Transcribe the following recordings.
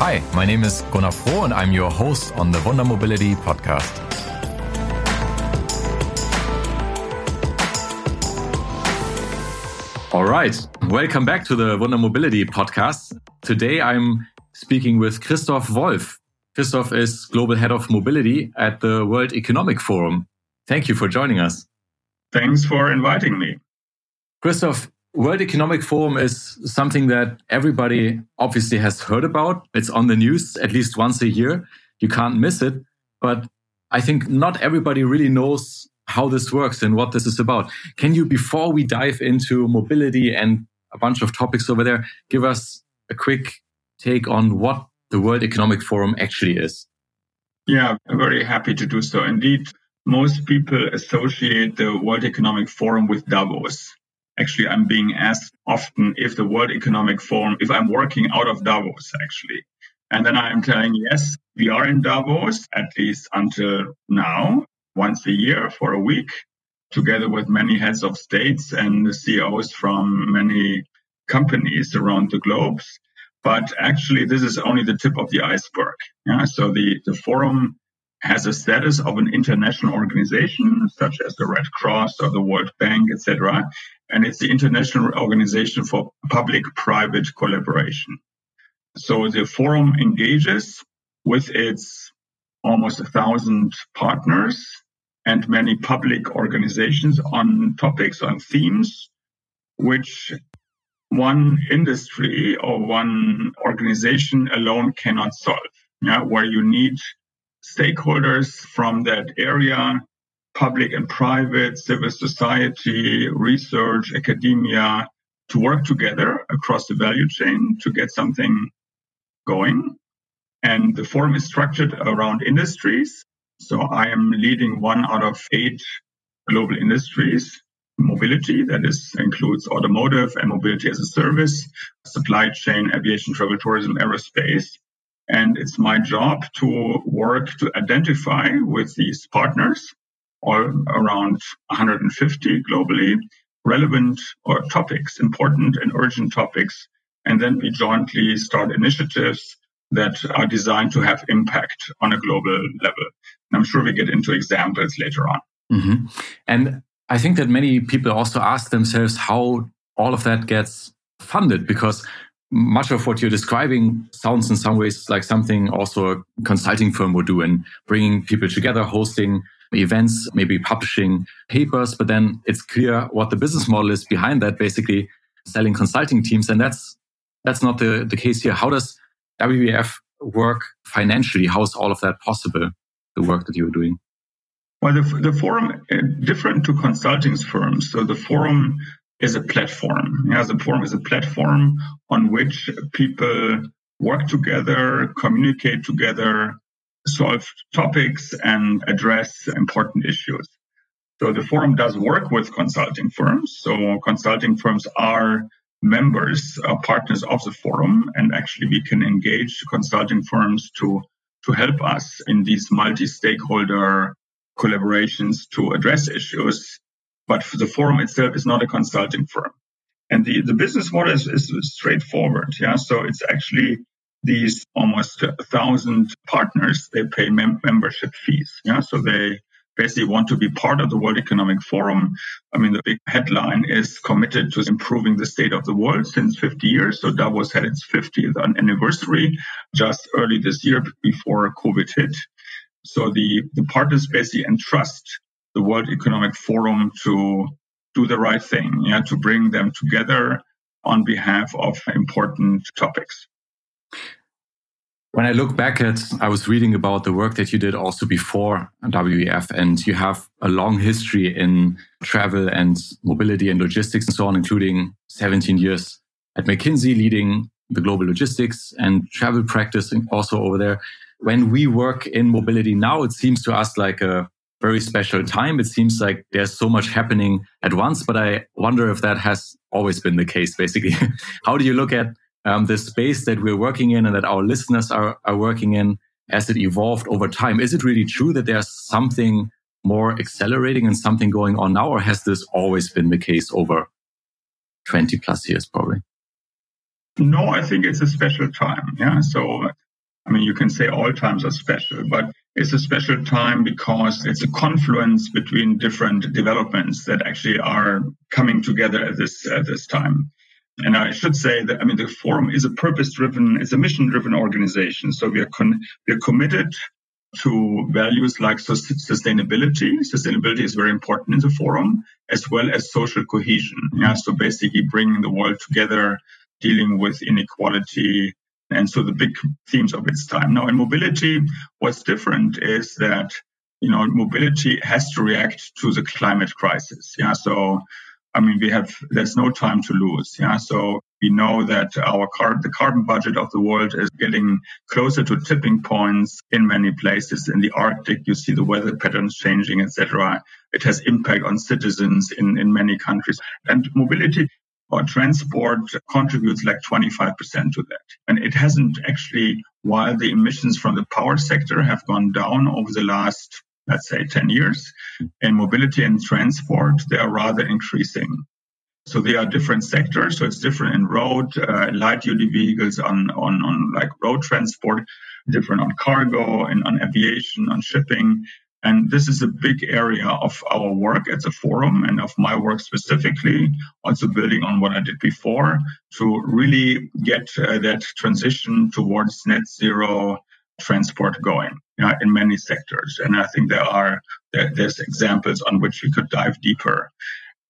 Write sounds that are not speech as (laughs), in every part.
Hi, my name is Gunnar Froh and I'm your host on the Wunder Mobility podcast. All right, welcome back to the Wunder Mobility podcast. Today I'm speaking with Christoph Wolff. Christoph is Global Head of Mobility at the World Economic Forum. Thank you for joining us. Thanks for inviting me. Christoph, World Economic Forum is something that everybody obviously has heard about. It's on the news at least once a year. You can't miss it. But I think not everybody really knows how this works and what this is about. Can you, before we dive into mobility and a bunch of topics over there, give us a quick take on what the World Economic Forum actually is? Yeah, I'm very happy to do so. Indeed, most people associate the World Economic Forum with Davos actually I'm being asked often if the World Economic Forum, if I'm working out of Davos actually. And then I'm telling, yes, we are in Davos, at least until now, once a year for a week, together with many heads of states and the CEOs from many companies around the globe. But actually, this is only the tip of the iceberg. Yeah? So the, the forum has a status of an international organization, such as the Red Cross or the World Bank, etc. And it's the International Organization for Public-Private Collaboration. So the forum engages with its almost a thousand partners and many public organizations on topics, on themes, which one industry or one organization alone cannot solve. Yeah, where you need stakeholders from that area, public and private, civil society, research, academia, to work together across the value chain to get something going. And the forum is structured around industries. So I am leading one out of eight global industries. Mobility, that is, includes automotive and mobility as a service, supply chain, aviation, travel, tourism, aerospace, and it's my job to work to identify with these partners, all around 150 globally, relevant or topics, important and urgent topics. And then we jointly start initiatives that are designed to have impact on a global level. And I'm sure we get into examples later on. Mm-hmm. And I think that many people also ask themselves how all of that gets funded because much of what you're describing sounds in some ways like something also a consulting firm would do and bringing people together, hosting events, maybe publishing papers. But then it's clear what the business model is behind that, basically selling consulting teams. And that's, that's not the, the case here. How does WEF work financially? How is all of that possible? The work that you're doing? Well, the, the forum, uh, different to consulting firms. So the forum is a platform. Yeah, the forum is a platform on which people work together, communicate together, solve topics, and address important issues. So the forum does work with consulting firms. So consulting firms are members, uh, partners of the forum, and actually we can engage consulting firms to to help us in these multi-stakeholder collaborations to address issues but the forum itself is not a consulting firm. And the, the business model is, is straightforward. Yeah. So it's actually these almost a thousand partners, they pay mem- membership fees. Yeah. So they basically want to be part of the World Economic Forum. I mean, the big headline is committed to improving the state of the world since 50 years. So Davos had its 50th anniversary just early this year before COVID hit. So the, the partners basically entrust the World Economic Forum to do the right thing, yeah, to bring them together on behalf of important topics. When I look back at, I was reading about the work that you did also before WEF, and you have a long history in travel and mobility and logistics and so on, including 17 years at McKinsey, leading the global logistics and travel practice also over there. When we work in mobility now, it seems to us like a very special time. It seems like there's so much happening at once, but I wonder if that has always been the case, basically. (laughs) How do you look at um, the space that we're working in and that our listeners are, are working in as it evolved over time? Is it really true that there's something more accelerating and something going on now, or has this always been the case over 20 plus years, probably? No, I think it's a special time. Yeah. So I mean, you can say all times are special, but it's a special time because it's a confluence between different developments that actually are coming together at this at this time. And I should say that I mean the forum is a purpose-driven, it's a mission-driven organization. So we are con- we are committed to values like sustainability. Sustainability is very important in the forum, as well as social cohesion. Yeah, so basically bringing the world together, dealing with inequality, and so the big themes of its time. Now, in mobility, what's different is that you know mobility has to react to the climate crisis. Yeah, so I mean, we have, there's no time to lose. Yeah. So we know that our car, the carbon budget of the world is getting closer to tipping points in many places. In the Arctic, you see the weather patterns changing, etc. It has impact on citizens in, in many countries and mobility or transport contributes like 25% to that. And it hasn't actually, while the emissions from the power sector have gone down over the last let's say 10 years. In mobility and transport, they are rather increasing. So they are different sectors. So it's different in road, uh, light duty vehicles on, on, on like road transport, different on cargo and on aviation, on shipping. And this is a big area of our work at the forum and of my work specifically, also building on what I did before to really get uh, that transition towards net zero transport going uh, in many sectors. And I think there are there, there's examples on which we could dive deeper.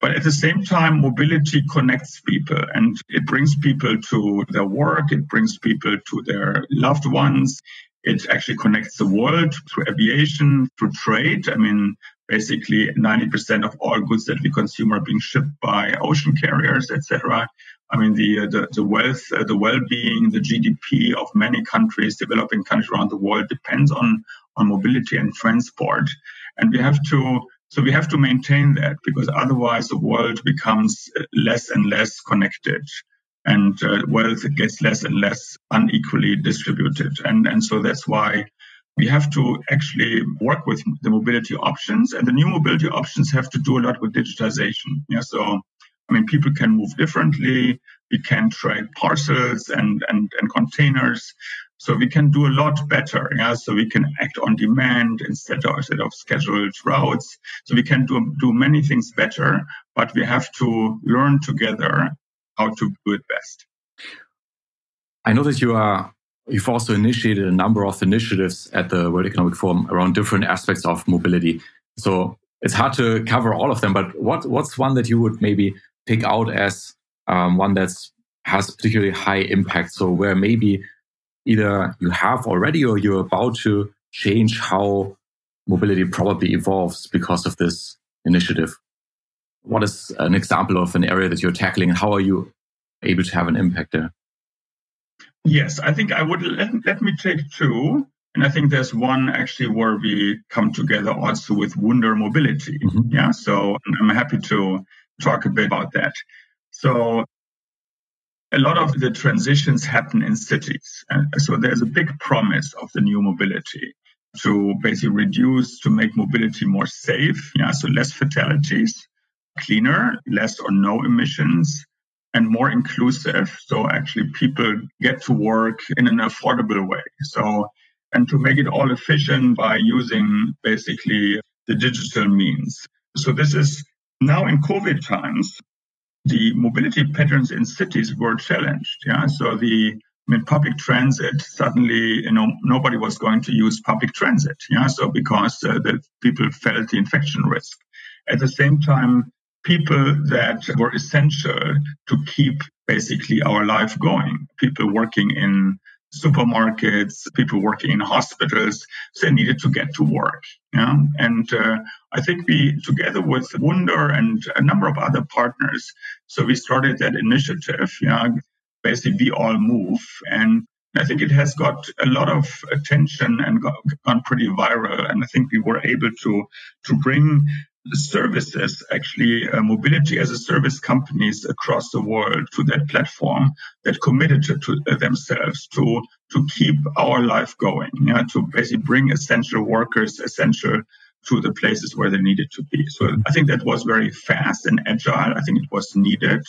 But at the same time, mobility connects people and it brings people to their work. It brings people to their loved ones. It actually connects the world through aviation, through trade. I mean, basically 90% of all goods that we consume are being shipped by ocean carriers, etc. I mean, the, uh, the, the wealth, uh, the well-being, the GDP of many countries, developing countries around the world depends on, on mobility and transport. And we have to, so we have to maintain that because otherwise the world becomes uh, less and less connected and wealth gets less and less unequally distributed. And, and so that's why we have to actually work with the mobility options and the new mobility options have to do a lot with digitization. Yeah. So I mean, people can move differently. We can trade parcels and, and, and containers. So we can do a lot better. Yeah. So we can act on demand instead of, instead of scheduled routes. So we can do, do many things better, but we have to learn together how to do it best. I know that you are You've also initiated a number of initiatives at the World Economic Forum around different aspects of mobility. So it's hard to cover all of them, but what, what's one that you would maybe pick out as um, one that's has particularly high impact. So where maybe either you have already or you're about to change how mobility probably evolves because of this initiative. What is an example of an area that you're tackling and how are you able to have an impact there? Yes, I think I would let, let me take two. And I think there's one actually where we come together also with Wunder Mobility. Mm-hmm. Yeah. So I'm happy to talk a bit about that. So a lot of the transitions happen in cities. So there's a big promise of the new mobility to basically reduce, to make mobility more safe. Yeah, so less fatalities, cleaner, less or no emissions, and more inclusive. So actually people get to work in an affordable way. So, and to make it all efficient by using basically the digital means. So this is now in COVID times, the mobility patterns in cities were challenged. Yeah. So the I mean, public transit suddenly, you know, nobody was going to use public transit. Yeah. So because uh, the people felt the infection risk. At the same time, people that were essential to keep basically our life going, people working in supermarkets, people working in hospitals, they needed to get to work. Yeah? And uh, I think we, together with Wunder and a number of other partners, so we started that initiative, yeah, basically We All Move. And I think it has got a lot of attention and got, gone pretty viral. And I think we were able to, to bring services, actually uh, mobility as a service companies across the world to that platform that committed to, to uh, themselves to to keep our life going, to basically bring essential workers, essential to the places where they needed to be. So I think that was very fast and agile. I think it was needed.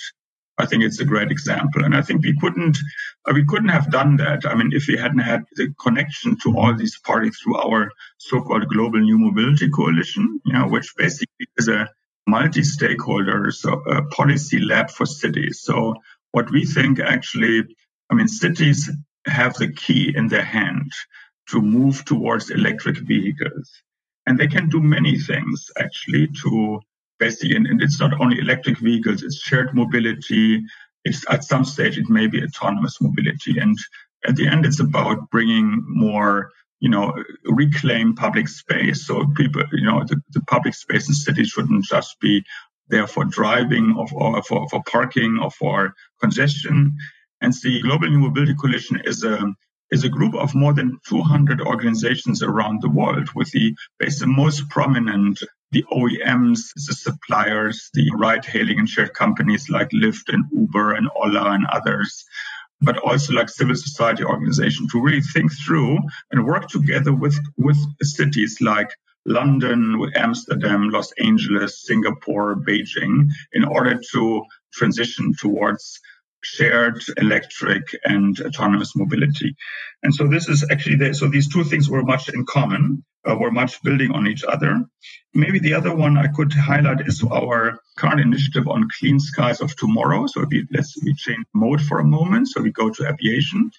I think it's a great example. And I think we couldn't, uh, we couldn't have done that. I mean, if we hadn't had the connection to all these parties through our so-called Global New Mobility Coalition, you know, which basically is a multi-stakeholder so a policy lab for cities. So what we think actually, I mean, cities have the key in their hand to move towards electric vehicles. And they can do many things actually to basically, and, and it's not only electric vehicles, it's shared mobility. It's at some stage, it may be autonomous mobility. And at the end, it's about bringing more, you know, reclaim public space. So people, you know, the, the public space in cities shouldn't just be there for driving or, or for, for parking or for congestion. And the Global New Mobility Coalition is a is a group of more than 200 organizations around the world with the, the most prominent the OEMs, the suppliers, the ride hailing and shared companies like Lyft and Uber and Ola and others, but also like civil society organizations to really think through and work together with, with cities like London, Amsterdam, Los Angeles, Singapore, Beijing, in order to transition towards shared electric and autonomous mobility. And so this is actually the, so these two things were much in common, uh, were much building on each other. Maybe the other one I could highlight is our current initiative on clean skies of tomorrow. So we, let's we change mode for a moment. So we go to aviation.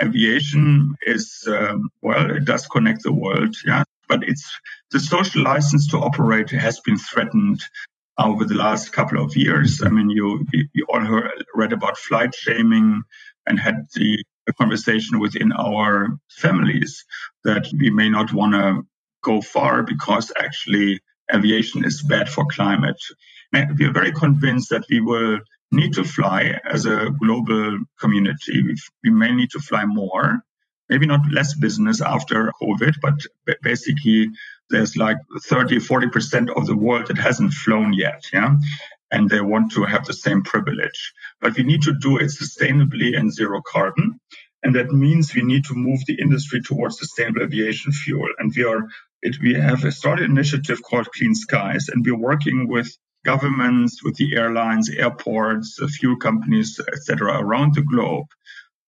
Aviation is um, well, it does connect the world, yeah, but it's the social license to operate has been threatened over the last couple of years. I mean, you, you all heard, read about flight shaming and had the conversation within our families that we may not want to go far because actually aviation is bad for climate. And we are very convinced that we will need to fly as a global community. We, we may need to fly more, maybe not less business after COVID, but basically there's like 30, 40% of the world that hasn't flown yet. Yeah. And they want to have the same privilege. But we need to do it sustainably and zero carbon. And that means we need to move the industry towards sustainable aviation fuel. And we are, it, we have a started initiative called Clean Skies, and we're working with governments, with the airlines, airports, fuel companies, etc., around the globe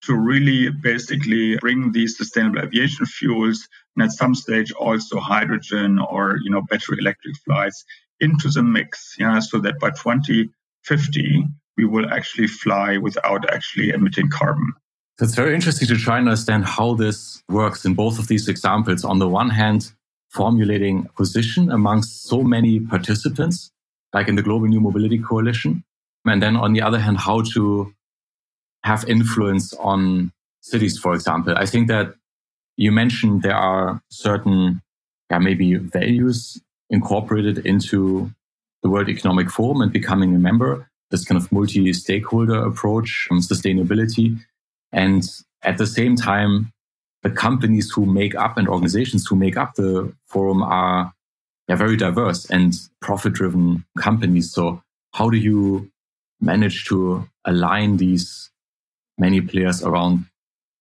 to really basically bring these sustainable aviation fuels and at some stage also hydrogen or you know battery electric flights into the mix yeah so that by 2050 we will actually fly without actually emitting carbon. So it's very interesting to try and understand how this works in both of these examples. On the one hand formulating a position amongst so many participants like in the global new mobility coalition and then on the other hand how to have influence on cities, for example. I think that you mentioned there are certain, yeah, maybe values incorporated into the World Economic Forum and becoming a member, this kind of multi stakeholder approach on sustainability. And at the same time, the companies who make up and organizations who make up the forum are yeah, very diverse and profit driven companies. So how do you manage to align these many players around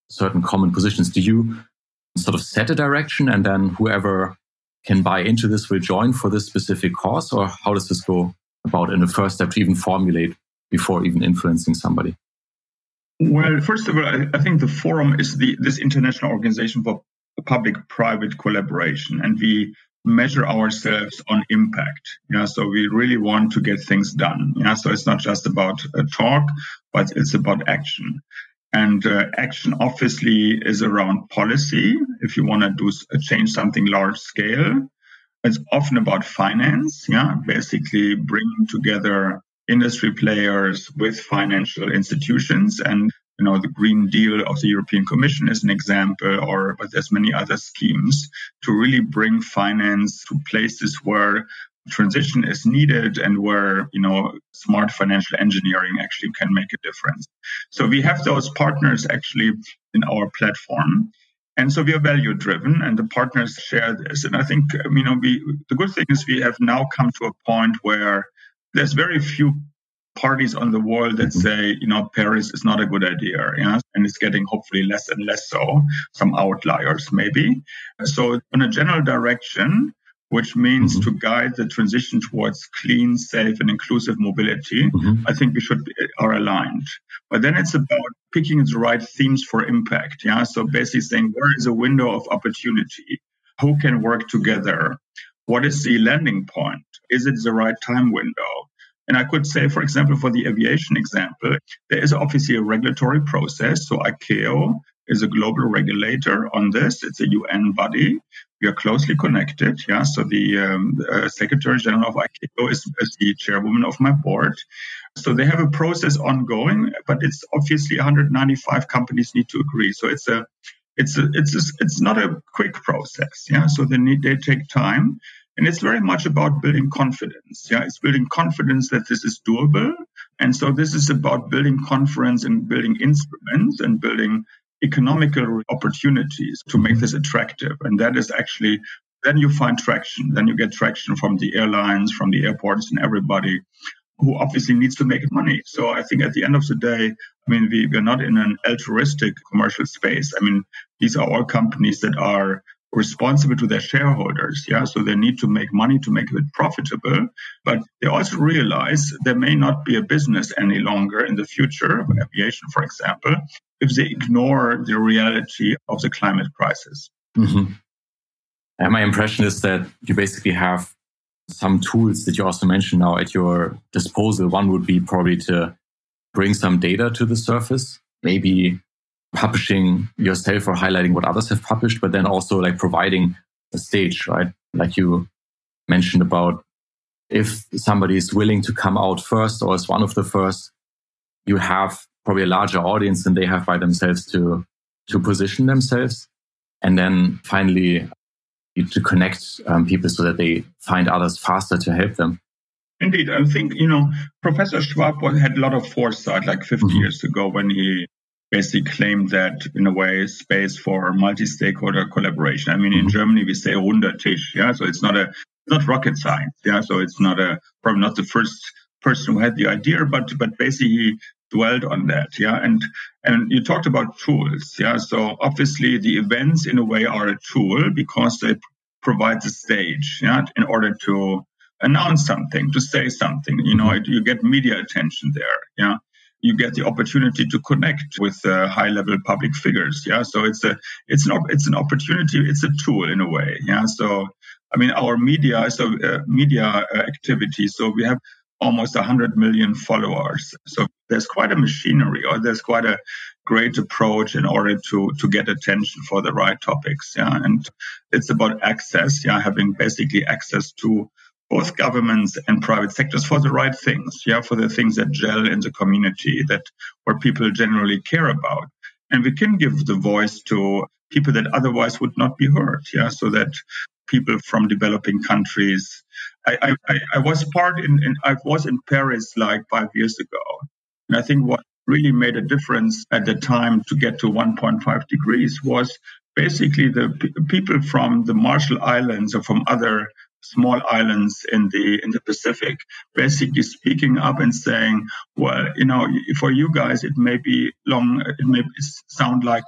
certain common positions. Do you sort of set a direction and then whoever can buy into this will join for this specific cause? Or how does this go about in the first step to even formulate before even influencing somebody? Well, first of all, I, think the forum is the this international organization for public-private collaboration, and we measure ourselves on impact. Yeah, so we really want to get things done. Yeah, so it's not just about a talk, but it's about action. And uh, action obviously is around policy. If you want to do change something large scale, it's often about finance. Yeah, basically bringing together industry players with financial institutions and you know, the Green Deal of the European Commission is an example, or but there's many other schemes to really bring finance to places where transition is needed and where you know smart financial engineering actually can make a difference. So we have those partners actually in our platform and so we are value driven and the partners share this. And i think you know we the good thing is we have now come to a point where there's very few parties on the world that say, you know, Paris is not a good idea, yeah, and it's getting hopefully less and less so. Some outliers, maybe. So, in a general direction, which means mm-hmm. to guide the transition towards clean, safe, and inclusive mobility, mm-hmm. I think we should be, are aligned. But then it's about picking the right themes for impact. Yeah. So basically saying where is a window of opportunity? Who can work together? What is the landing point? Is it the right time window? And I could say, for example, for the aviation example, there is obviously a regulatory process. So ICAO is a global regulator on this. It's a UN body. We are closely connected. Yeah. So the um, uh, Secretary General of ICAO is, is the chairwoman of my board. So they have a process ongoing, but it's obviously 195 companies need to agree. So it's a it's a, it's a, it's not a quick process. Yeah. So they need they take time. And it's very much about building confidence. Yeah, it's building confidence that this is doable. And so this is about building confidence and building instruments and building economical opportunities to make this attractive. And that is actually, then you find traction. Then you get traction from the airlines, from the airports, and everybody who obviously needs to make money. So I think at the end of the day, I mean, we, we're not in an altruistic commercial space. I mean, these are all companies that are responsible to their shareholders. Yeah. So they need to make money to make it profitable. But they also realize there may not be a business any longer in the future, aviation, for example, if they ignore the reality of the climate crisis. Mm-hmm. And my impression is that you basically have some tools that you also mentioned now at your disposal. One would be probably to bring some data to the surface, maybe publishing yourself or highlighting what others have published, but then also like providing a stage, right? Like you mentioned about if somebody is willing to come out first or is one of the first, you have probably a larger audience than they have by themselves to to position themselves, and then finally to connect um, people so that they find others faster to help them. Indeed, I think you know Professor Schwab had a lot of foresight, like 50 mm-hmm. years ago, when he basically claimed that in a way space for multi-stakeholder collaboration. I mean, in mm-hmm. Germany we say runder Tisch, yeah. So it's not a not rocket science, yeah. So it's not a probably not the first person who had the idea, but but basically he dwelled on that, yeah. And and you talked about tools, yeah. So obviously the events in a way are a tool because they provide the stage, yeah, in order to announce something, to say something. You know, mm-hmm. you get media attention there, yeah you get the opportunity to connect with uh, high level public figures yeah? So it's a it's an it's an opportunity it's a tool in a way yeah? So i mean our media so uh, media activity so we have almost 100 million followers. So there's quite a machinery or there's quite a great approach in order to to get attention for the right topics yeah? And it's about access yeah? Having basically access to both governments and private sectors for the right things, yeah, for the things that gel in the community, that where people generally care about. And we can give the voice to people that otherwise would not be heard, yeah, so that people from developing countries. I, I, I was part in, in I was in Paris like five years ago, and I think what really made a difference at the time to get to 1.5 degrees was basically the p- people from the Marshall Islands or from other small islands in the in the Pacific, basically speaking up and saying, well, you know, for you guys it may be long, it may sound like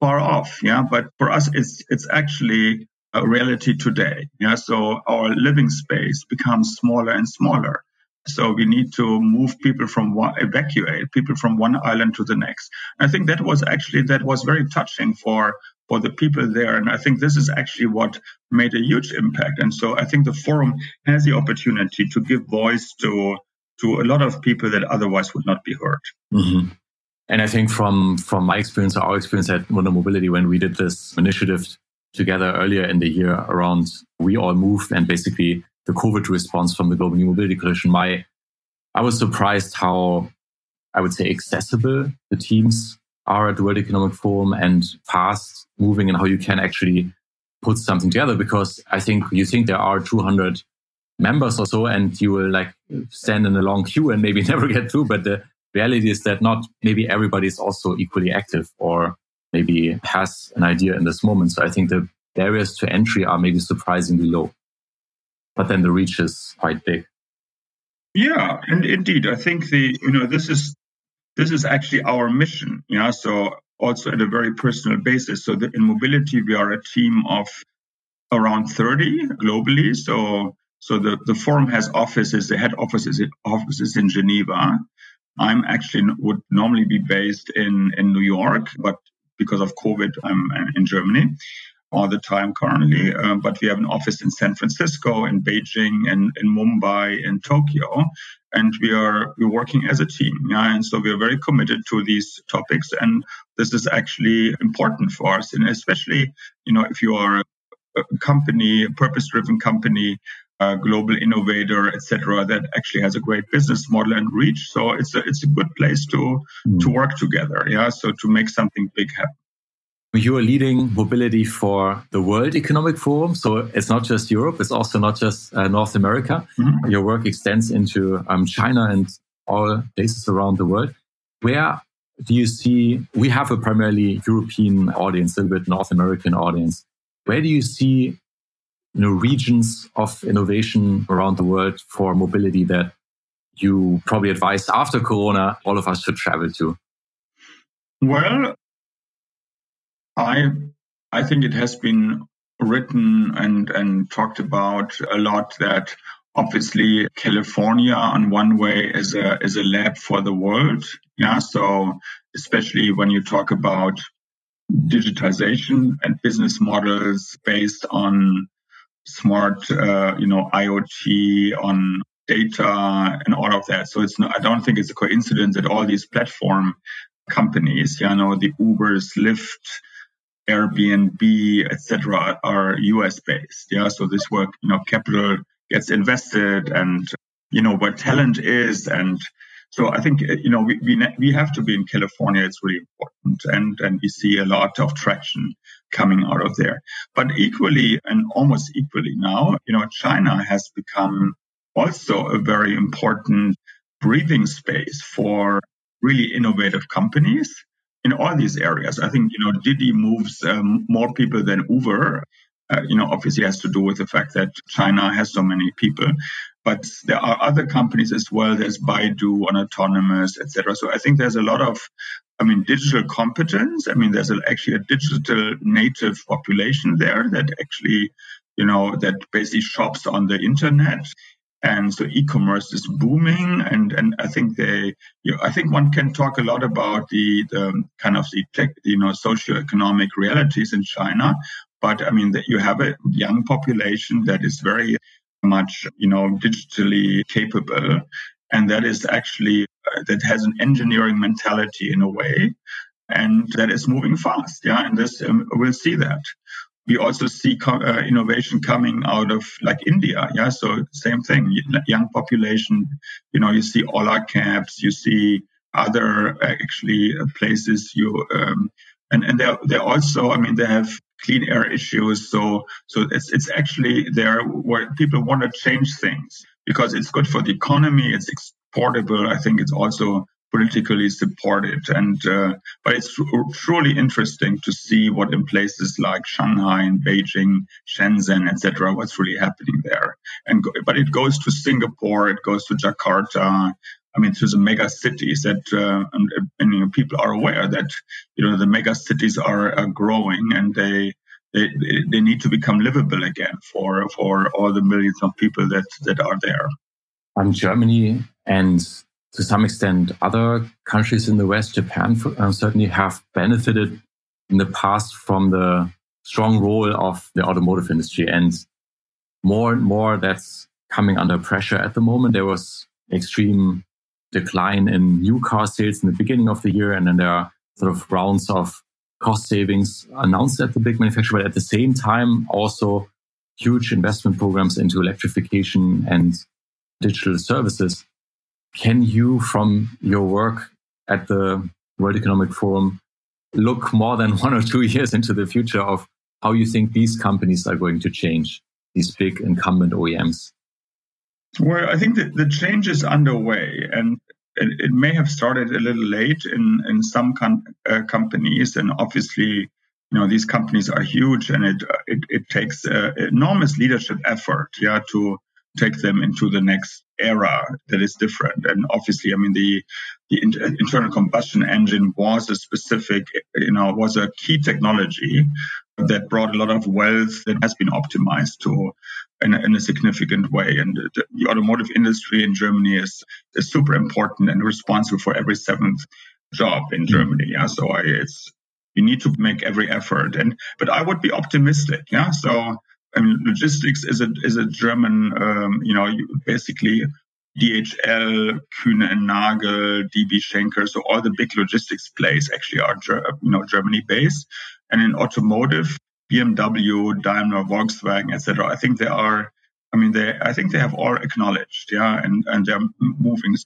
far off, yeah, but for us it's it's actually a reality today, yeah. So our living space becomes smaller and smaller. So we need to move people from one, evacuate people from one island to the next. I think that was actually that was very touching for for the people there. And I think this is actually what made a huge impact. And so I think the forum has the opportunity to give voice to to a lot of people that otherwise would not be heard. Mm-hmm. And I think from from my experience or our experience at Wunder Mobility, when we did this initiative together earlier in the year around We All Move and basically the COVID response from the Global New Mobility Coalition, my I was surprised how I would say accessible the teams are at World Economic Forum and fast moving and how you can actually put something together because I think you think there are 200 members or so and you will like stand in a long queue and maybe (laughs) never get through. But the reality is that not maybe everybody is also equally active or maybe has an idea in this moment. So I think the barriers to entry are maybe surprisingly low, but then the reach is quite big. Yeah, and indeed, I think the you know this is this is actually our mission. Yeah, so also at a very personal basis. So that in mobility, we are a team of around 30 globally. So, so the, the forum has offices, the head offices, offices in Geneva. I'm actually would normally be based in, in New York, but because of COVID, I'm in Germany all the time currently. Um, but we have an office in San Francisco, in Beijing, and in Mumbai, in Tokyo, and we are we're working as a team. Yeah, and so we are very committed to these topics, and this is actually important for us, and especially you know if you are a company, a purpose-driven company. A global innovator, etc., that actually has a great business model and reach. So it's a it's a good place to mm. to work together. Yeah, so to make something big happen. You are leading mobility for the World Economic Forum. So it's not just Europe, it's also not just uh, North America. Mm-hmm. Your work extends into um, China and all places around the world. Where do you see, we have a primarily European audience, a little bit North American audience. Where do you see you know, regions of innovation around the world for mobility that you probably advise after Corona, all of us should travel to? Well, I I think it has been written and and talked about a lot that obviously California on one way is a is a lab for the world. Yeah. So especially when you talk about digitization and business models based on smart, uh, you know, IoT, on data and all of that. So it's not, I don't think it's a coincidence that all these platform companies, you know, the Ubers, Lyft, Airbnb, etc., are US based. Yeah, so this work, you know, capital gets invested, and you know where talent is, and so I think you know we we, we have to be in California. It's really important, and and we see a lot of traction coming out of there. But equally and almost equally now, you know, China has become also a very important breathing space for really innovative companies in all these areas. I think, you know, Didi moves um, more people than Uber. Uh, you know, obviously has to do with the fact that China has so many people. But there are other companies as well. There's Baidu on autonomous, etc. So I think there's a lot of, I mean, digital competence. I mean, there's actually a digital native population there that actually, you know, that basically shops on the internet and so e-commerce is booming and and i think they you know, i think one can talk a lot about the, the kind of the tech, you know socioeconomic realities in china. But i mean that you have a young population that is very much you know digitally capable. And that is actually uh, that has an engineering mentality in a way. And that is moving fast. Yeah and this um, we'll see that we also see co- uh, innovation coming out of like India. Yeah, so same thing, young population. You know, you see Ola cabs, you see other uh, actually uh, places. You um, and and they they also, I mean, they have clean air issues. So so it's it's actually there where people want to change things because it's good for the economy. It's exportable. I think it's also politically supported. And uh, but it's truly interesting to see what in places like Shanghai and Beijing, Shenzhen, etc., what's really happening there. And but it goes to Singapore, it goes to Jakarta. I mean, to the mega cities that, uh, and, and you know, people are aware that you know the mega cities are, are growing and they they, they need to become livable again for for all the millions of people that that are there. Um, Germany and to some extent, other countries in the West, Japan uh, certainly have benefited in the past from the strong role of the automotive industry. And more and more that's coming under pressure at the moment. There was extreme decline in new car sales in the beginning of the year. And then there are sort of rounds of cost savings announced at the big manufacturer. But at the same time, also huge investment programs into electrification and digital services. Can you, from your work at the World Economic Forum, look more than (laughs) one or two years into the future of how you think these companies are going to change, these big incumbent OEMs? Well, I think that the change is underway and it, it may have started a little late in, in some com- uh, companies. And obviously, you know, these companies are huge and it, it, it takes uh, enormous leadership effort, yeah, to take them into the next era that is different. And obviously, I mean, the the internal combustion engine was a specific, you know, was a key technology that brought a lot of wealth that has been optimized to in a, in a significant way. And the, the, automotive industry in Germany is, is super important and responsible for every seventh job in mm-hmm. Germany. Yeah, so I, it's you need to make every effort. And but I would be optimistic. Yeah, so I mean, logistics is a is a German. Um, you know, basically DHL, Kühne and Nagel, DB Schenker, so all the big logistics plays actually are you know Germany based. And in automotive, BMW, Daimler, Volkswagen, etc. I think they are. I mean, they. I think they have all acknowledged, yeah, and and they're moving.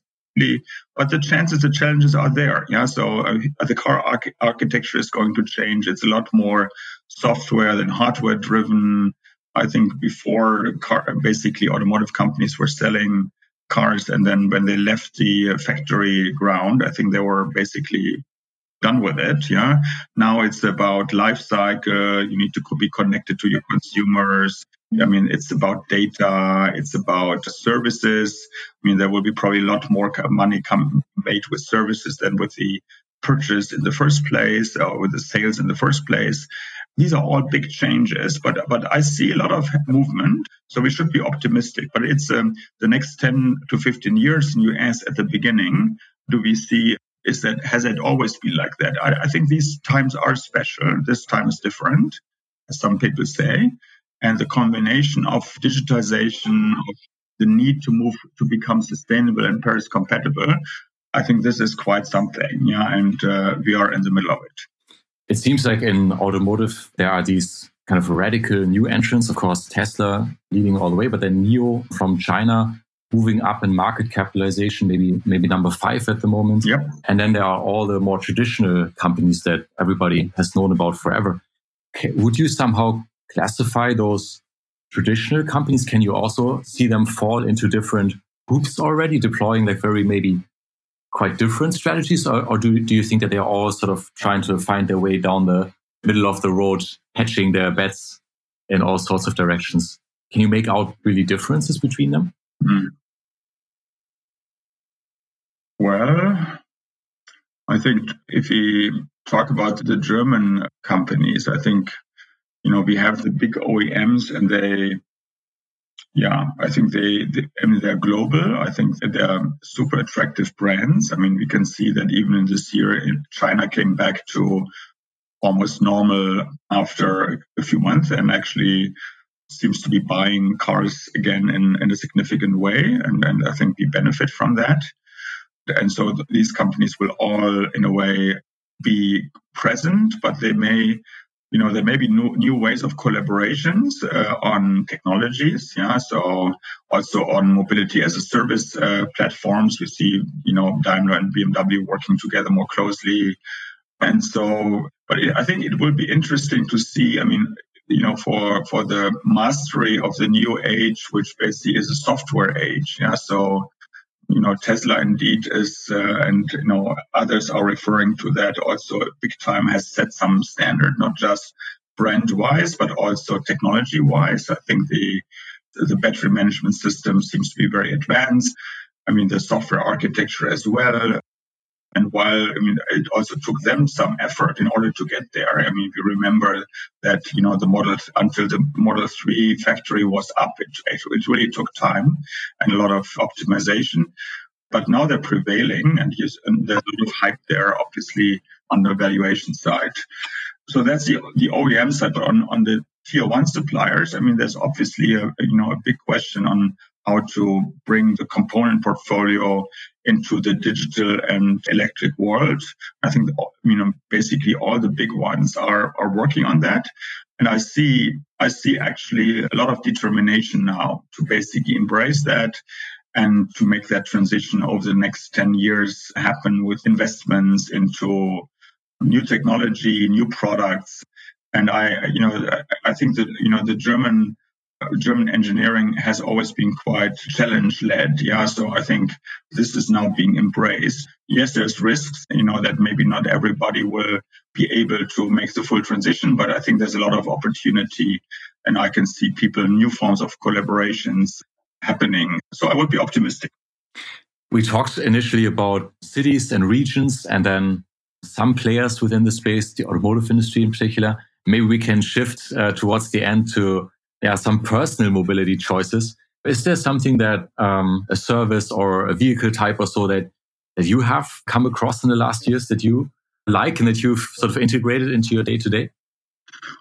But the chances, the challenges are there, yeah. So uh, the car arch- architecture is going to change. It's a lot more software than hardware driven. I think before car, basically automotive companies were selling cars, and then when they left the factory ground, I think they were basically done with it. Yeah. Now it's about life cycle. You need to be connected to your consumers. I mean, it's about data. It's about services. I mean, there will be probably a lot more money come made with services than with the purchase in the first place or with the sales in the first place. These are all big changes, but but I see a lot of movement, so we should be optimistic. But it's um, the next 10 to 15 years. And you asked at the beginning, do we see is that has it always been like that? I, I think these times are special. This time is different, as some people say. And the combination of digitization, of the need to move to become sustainable and Paris compatible, I think this is quite something. Yeah, and uh, we are in the middle of it. It seems like in automotive there are these kind of radical new entrants. Of course, Tesla leading all the way, but then NIO from China moving up in market capitalization, maybe maybe number five at the moment. Yep. And then there are all the more traditional companies that everybody has known about forever. Would you somehow classify those traditional companies? Can you also see them fall into different groups already, deploying like very maybe quite different strategies, or, or do do you think that they are all sort of trying to find their way down the middle of the road, hedging their bets in all sorts of directions? Can you make out really differences between them? Mm. Well, I think if we talk about the German companies, I think, you know, we have the big OEMs and they, yeah, I think they, they I mean, they're global. I think that they're super attractive brands. I mean, we can see that even in this year, China came back to almost normal after a few months and actually seems to be buying cars again in, in a significant way. And, and I think we benefit from that. And so th- these companies will all, in a way, be present, but they may, you know, there may be new, new ways of collaborations uh, on technologies. Yeah. So also on mobility as a service uh, platforms, you see, you know, Daimler and BMW working together more closely. And so, but it, I think it will be interesting to see. I mean, you know, for for the mastery of the new age, which basically is a software age. Yeah. So you know, Tesla indeed is, uh, and you know, others are referring to that also big time has set some standard, not just brand wise, but also technology wise. I think the, the battery management system seems to be very advanced. I mean, the software architecture as well. And while, I mean, it also took them some effort in order to get there. I mean, if you remember that, you know, the model until the Model 3 factory was up, it, it really took time and a lot of optimization. But now they're prevailing and, and there's a lot of hype there, obviously, on the valuation side. So that's the, the OEM side. But on, on the tier one suppliers, I mean, there's obviously a, you know, a big question on how to bring the component portfolio into the digital and electric world. I think, you know, basically all the big ones are, are working on that. And I see, I see actually a lot of determination now to basically embrace that and to make that transition over the next 10 years happen with investments into new technology, new products. And I, you know, I think that, you know, the German German engineering has always been quite challenge led. Yeah. So I think this is now being embraced. Yes, there's risks, you know, that maybe not everybody will be able to make the full transition, but I think there's a lot of opportunity and I can see people, new forms of collaborations happening. So I would be optimistic. We talked initially about cities and regions and then some players within the space, the automotive industry in particular. maybe we can shift uh, towards the end to yeah, some personal mobility choices. Is there something that um, a service or a vehicle type or so that, that you have come across in the last years that you like and that you've sort of integrated into your day to day?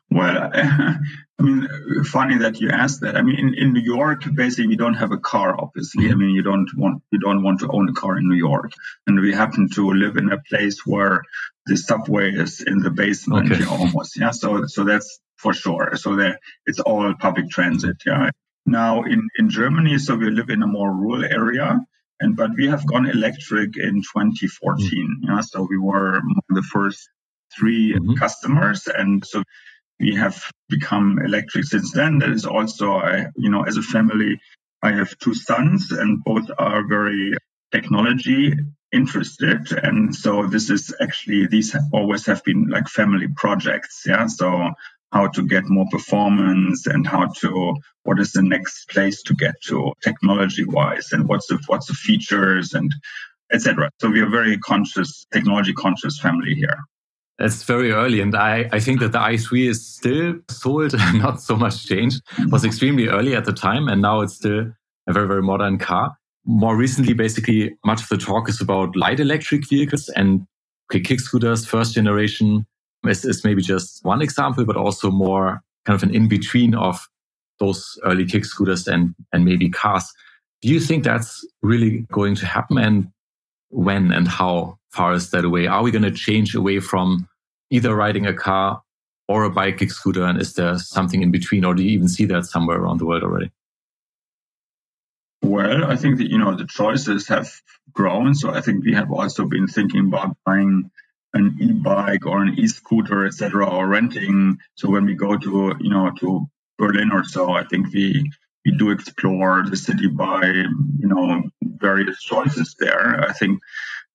Well, (laughs) I mean, funny that you asked that. I mean, in, in New York, basically, we don't have a car. Obviously, I mm-hmm. mean, you don't want you don't want to own a car in New York, and we happen to live in a place where the subway is in the basement, okay. almost. Yeah, so so that's for sure. So there, it's all public transit. Yeah. Now in in Germany, so we live in a more rural area, and but we have gone electric in 2014. Mm-hmm. Yeah, so we were the first 3 mm-hmm. customers, and so we have become electric since then. That is also, I, you know, as a family, I have two sons, and both are very technology interested. And so this is actually, these always have been like family projects. Yeah. So how to get more performance and how to, what is the next place to get to technology wise and what's the, what's the features and etc. So we are very conscious, technology conscious family here. It's very early, and I, I think that the i3 is still sold, (laughs) not so much changed. It was extremely early at the time, and now it's still a very, very modern car. More recently, basically, much of the talk is about light electric vehicles and okay, kick scooters, first generation is, is maybe just one example, but also more kind of an in between of those early kick scooters and, and maybe cars. Do you think that's really going to happen? And when and how far is that away? Are we going to change away from either riding a car or a bike kick scooter? And is there something in between, or do you even see that somewhere around the world already? Well, I think that, you know, the choices have grown. So I think we have also been thinking about buying an e-bike or an e-scooter, etc., or renting. So when we go to, you know, to Berlin or so, I think we we do explore the city by, you know, various choices there. I think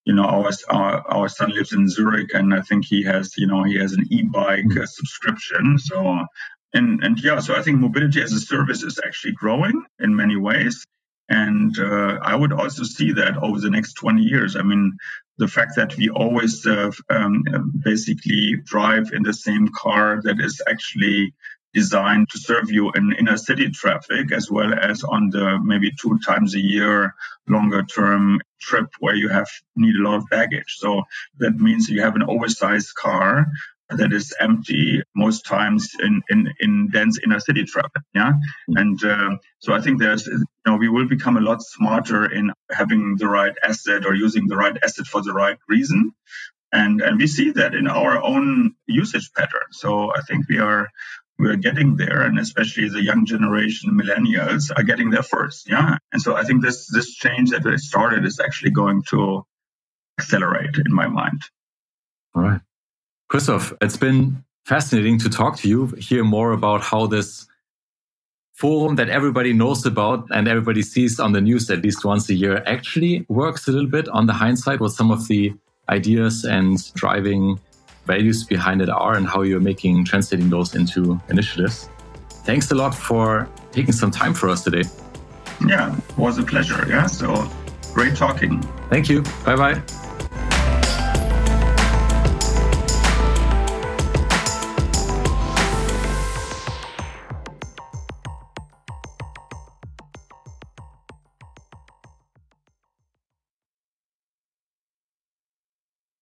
you know our, our, our son lives in Zurich and I think he has you know he has an e-bike mm-hmm. subscription so and and yeah so I think mobility as a service is actually growing in many ways and uh, I would also see that over the next 20 years I mean the fact that we always uh, um, basically drive in the same car that is actually designed to serve you in inner city traffic as well as on the maybe two times a year longer term trip where you have need a lot of baggage. So that means you have an oversized car that is empty most times in, in, in dense inner city traffic. Yeah. And uh, so I think there's, you know, we will become a lot smarter in having the right asset or using the right asset for the right reason. And, and we see that in our own usage pattern. So I think we are we're getting there and especially the young generation millennials are getting there first yeah and so i think this this change that started is actually going to accelerate in my mind all right christoph it's been fascinating to talk to you hear more about how this forum that everybody knows about and everybody sees on the news at least once a year actually works a little bit on the hindsight what some of the ideas and driving values behind it are and how you're making translating those into initiatives. Thanks a lot for taking some time for us today. Yeah, it was a pleasure. Yeah, so great talking. Thank you. Bye bye.